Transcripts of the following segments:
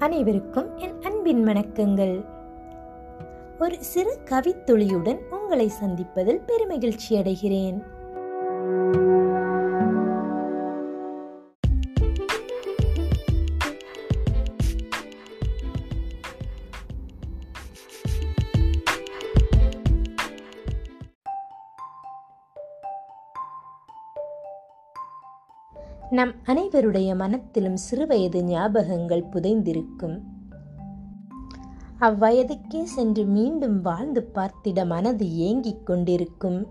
அனைவருக்கும் என் அன்பின் வணக்கங்கள். ஒரு சிறு கவித்துளியுடன் உங்களை சந்திப்பதில் பெருமகிழ்ச்சி அடைகிறேன் நம் அனைவருடைய மனத்திலும் சிறுவயது ஞாபகங்கள் புதைந்திருக்கும். அவ்வயதுக்கே சென்று மீண்டும் வாழ்ந்து பார்த்திட மனது ஏங்கிக் கொண்டிருக்கும்.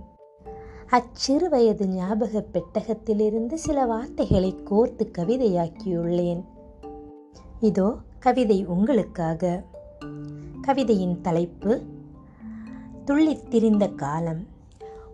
அச்சிறு வயது ஞாபக பெட்டகத்திலிருந்து சில வார்த்தைகளை கோர்த்து கவிதையாக்கியுள்ளேன். இதோ கவிதை உங்களுக்காக. கவிதையின் தலைப்பு துள்ளித் திரிந்த காலம்.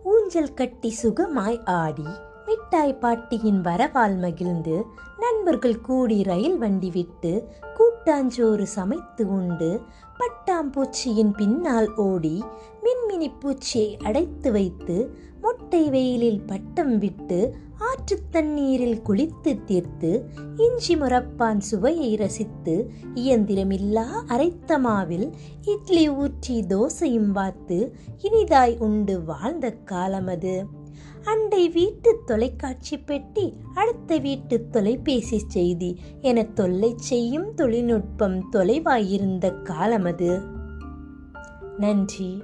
ஊஞ்சல் கட்டி சுகமாய் ஆடி மிட்டாய் பாட்டியின் வரவால் மகிழ்ந்து நண்பர்கள் கூடி ரயில் வண்டி விட்டு கூட்டாஞ்சோறு சமைத்து உண்டு. பட்டாம்பூச்சியின் பின்னால் ஓடி மின்மினி பூச்சியை அடைத்து வைத்து மொட்டை வெயிலில் பட்டம் விட்டு ஆற்றுத் தண்ணீரில் குளித்து தீர்த்து இஞ்சி முரப்பான் சுவையை ரசித்து இயந்திரமில்லா அரைத்த மாவில் இட்லி ஊற்றி தோசையும் வாத்து இனிதாய் உண்டு வாழ்ந்த காலமது. அண்டை வீட்டு தொலைக்காட்சி பெட்டி அடுத்த வீட்டு தொலைபேசி செய்தி என தொல்லை செய்யும் தொழில்நுட்பம் தொலைவாயிருந்த காலம் அது நன்றி.